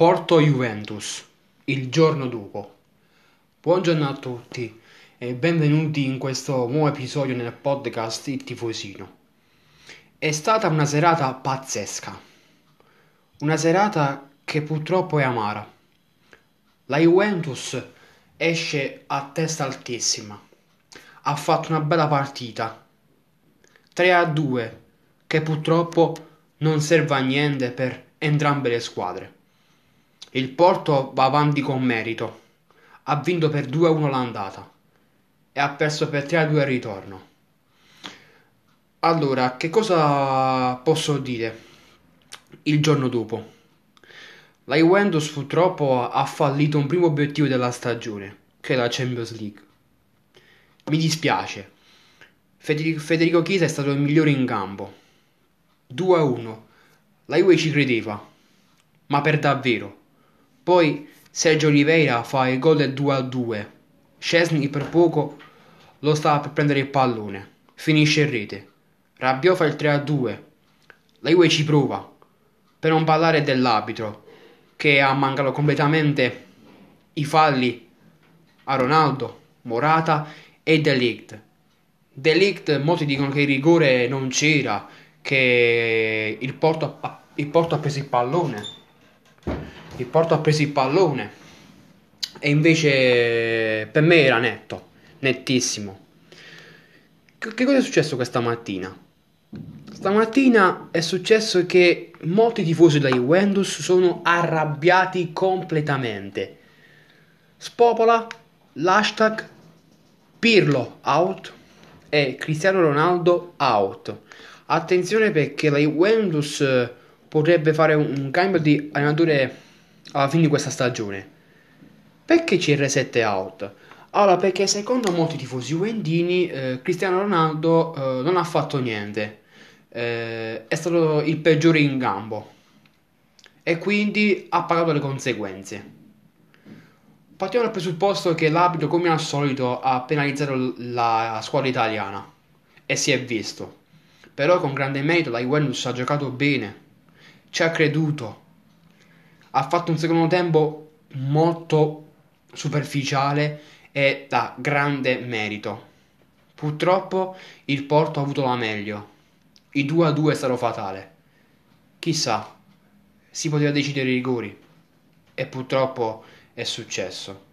Porto Juventus, il giorno dopo. Buongiorno a tutti e benvenuti in questo nuovo episodio nel podcast Il Tifosino. È stata una serata pazzesca, una serata che purtroppo è amara. La Juventus esce a testa altissima, ha fatto una bella partita, 3 a 2, che purtroppo non serve a niente per entrambe le squadre. Il Porto va avanti con merito. Ha vinto per 2-1 l'andata e ha perso per 3-2 il ritorno. Allora, che cosa posso dire il giorno dopo? La Juventus purtroppo ha fallito un primo obiettivo della stagione, che è la Champions League. Mi dispiace. Federico Chiesa è stato il migliore in campo. 2-1. La Juve ci credeva, ma per davvero. Poi Sergio Oliveira fa il gol del 2 2. Scesni per poco lo stava per prendere il pallone. Finisce in rete. Rabiot fa il 3 2. La Juve ci prova. Per non parlare dell'arbitro che ha mancato completamente i falli a Ronaldo, Morata e Delict. Delict, molti dicono che il rigore non c'era, che il Porto, il Porto ha preso il pallone il Porto ha preso il pallone e invece per me era netto, nettissimo. Che cosa è successo questa mattina? Stamattina è successo che molti tifosi della Juventus sono arrabbiati completamente. Spopola l'hashtag Pirlo out e Cristiano Ronaldo out. Attenzione perché la Juventus potrebbe fare un cambio di allenatore alla fine di questa stagione. Perché CR7 out? Allora, perché secondo molti tifosi juventini eh, Cristiano Ronaldo eh, non ha fatto niente. Eh, è stato il peggiore in campo e quindi ha pagato le conseguenze. Partiamo dal presupposto che l'arbitro, come al solito, ha penalizzato la squadra italiana e si è visto. Però con grande merito la Juventus ha giocato bene, ci ha creduto, ha fatto un secondo tempo molto superficiale e da grande merito. Purtroppo il Porto ha avuto la meglio. Il 2 a 2 è stato fatale. Chissà, si poteva decidere i rigori. E purtroppo è successo.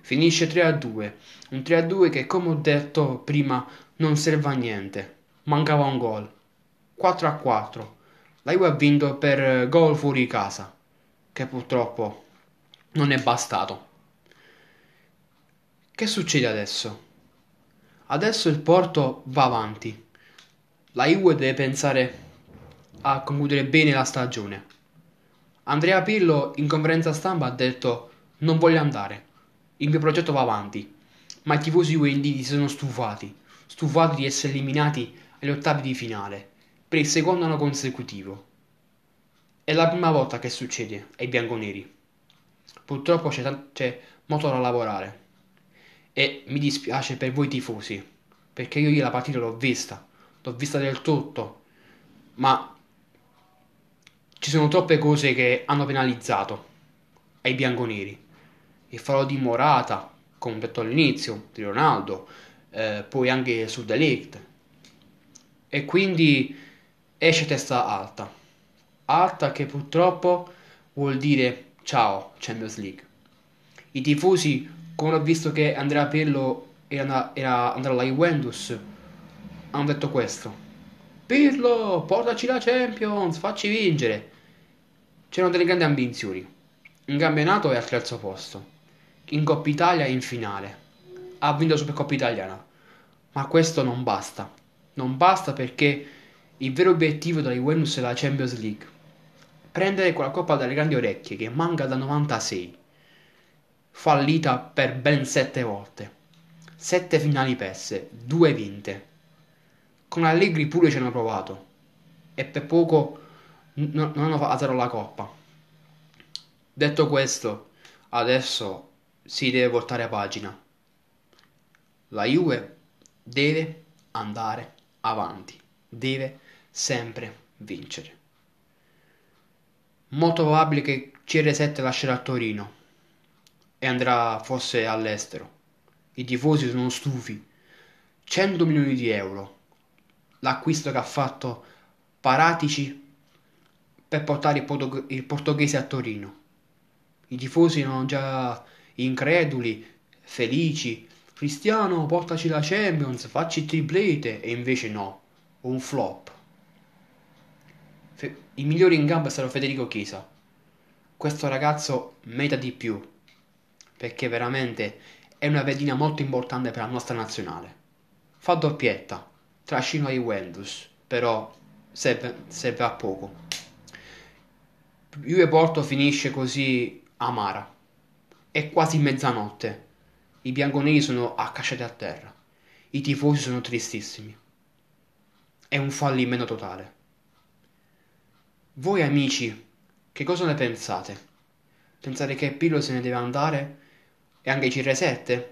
Finisce 3 a 2. Un 3 a 2 che, come ho detto prima, non serve a niente. Mancava un gol. 4 a 4. La Juve ha vinto per gol fuori casa che purtroppo non è bastato. Che succede adesso? Adesso il Porto va avanti. La Juve deve pensare a concludere bene la stagione. Andrea Pirlo in conferenza stampa ha detto non voglio andare, il mio progetto va avanti, ma i tifosi juventini si sono stufati, stufati di essere eliminati agli ottavi di finale per il secondo anno consecutivo. È la prima volta che succede ai bianconeri. Purtroppo c'è, t- c'è molto da lavorare. E mi dispiace per voi tifosi, perché io, io la partita l'ho vista, l'ho vista del tutto, ma ci sono troppe cose che hanno penalizzato ai bianconeri. Il fallo di Morata, come detto all'inizio, di Ronaldo, eh, poi anche su Delict. E quindi esce testa alta alta che purtroppo vuol dire ciao Champions League. I tifosi, come ho visto che Andrea Pirlo era, era andato alla Juventus, hanno detto questo. Pirlo, portaci la Champions, facci vincere. C'erano delle grandi ambizioni. In campionato è al terzo posto. In Coppa Italia è in finale. Ha vinto la Supercoppa Italiana. Ma questo non basta. Non basta perché il vero obiettivo della Juventus è la Champions League prendere quella coppa dalle grandi orecchie che manca da 96, fallita per ben 7 volte, 7 finali perse, 2 vinte. Con Allegri pure ci hanno provato e per poco non hanno fatto la coppa. Detto questo, adesso si deve voltare a pagina. La Juve deve andare avanti, deve sempre vincere molto probabile che CR7 lascerà Torino e andrà forse all'estero. I tifosi sono stufi. 100 milioni di euro. L'acquisto che ha fatto Paratici per portare il, portog- il portoghese a Torino. I tifosi erano già increduli, felici. Cristiano, portaci la Champions, facci il triplete. E invece no, un flop. Il migliore in gamba è stato Federico Chiesa. Questo ragazzo merita di più, perché veramente è una pedina molto importante per la nostra nazionale. Fa doppietta, trascino ai Juventus, però serve, serve a poco. Juve Porto finisce così amara. È quasi mezzanotte. I bianconeri sono accasciati a terra. I tifosi sono tristissimi. È un fallimento totale. Voi amici, che cosa ne pensate? Pensate che Pirlo se ne deve andare? E anche CR7?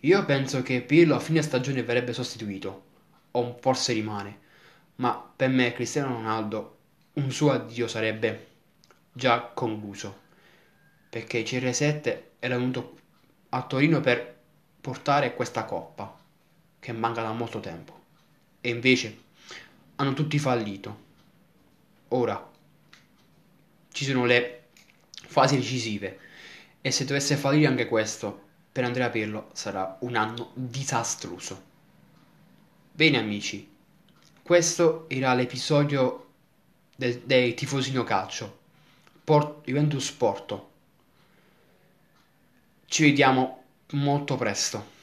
Io penso che Pirlo a fine stagione verrebbe sostituito, o forse rimane, ma per me Cristiano Ronaldo un suo addio sarebbe già concluso, perché CR7 era venuto a Torino per portare questa coppa, che manca da molto tempo, e invece hanno tutti fallito. Ora ci sono le fasi decisive e se dovesse fallire anche questo, per Andrea Pirlo sarà un anno disastroso. Bene amici, questo era l'episodio del, dei Tifosino Calcio, Port, Juventus Porto. Ci vediamo molto presto.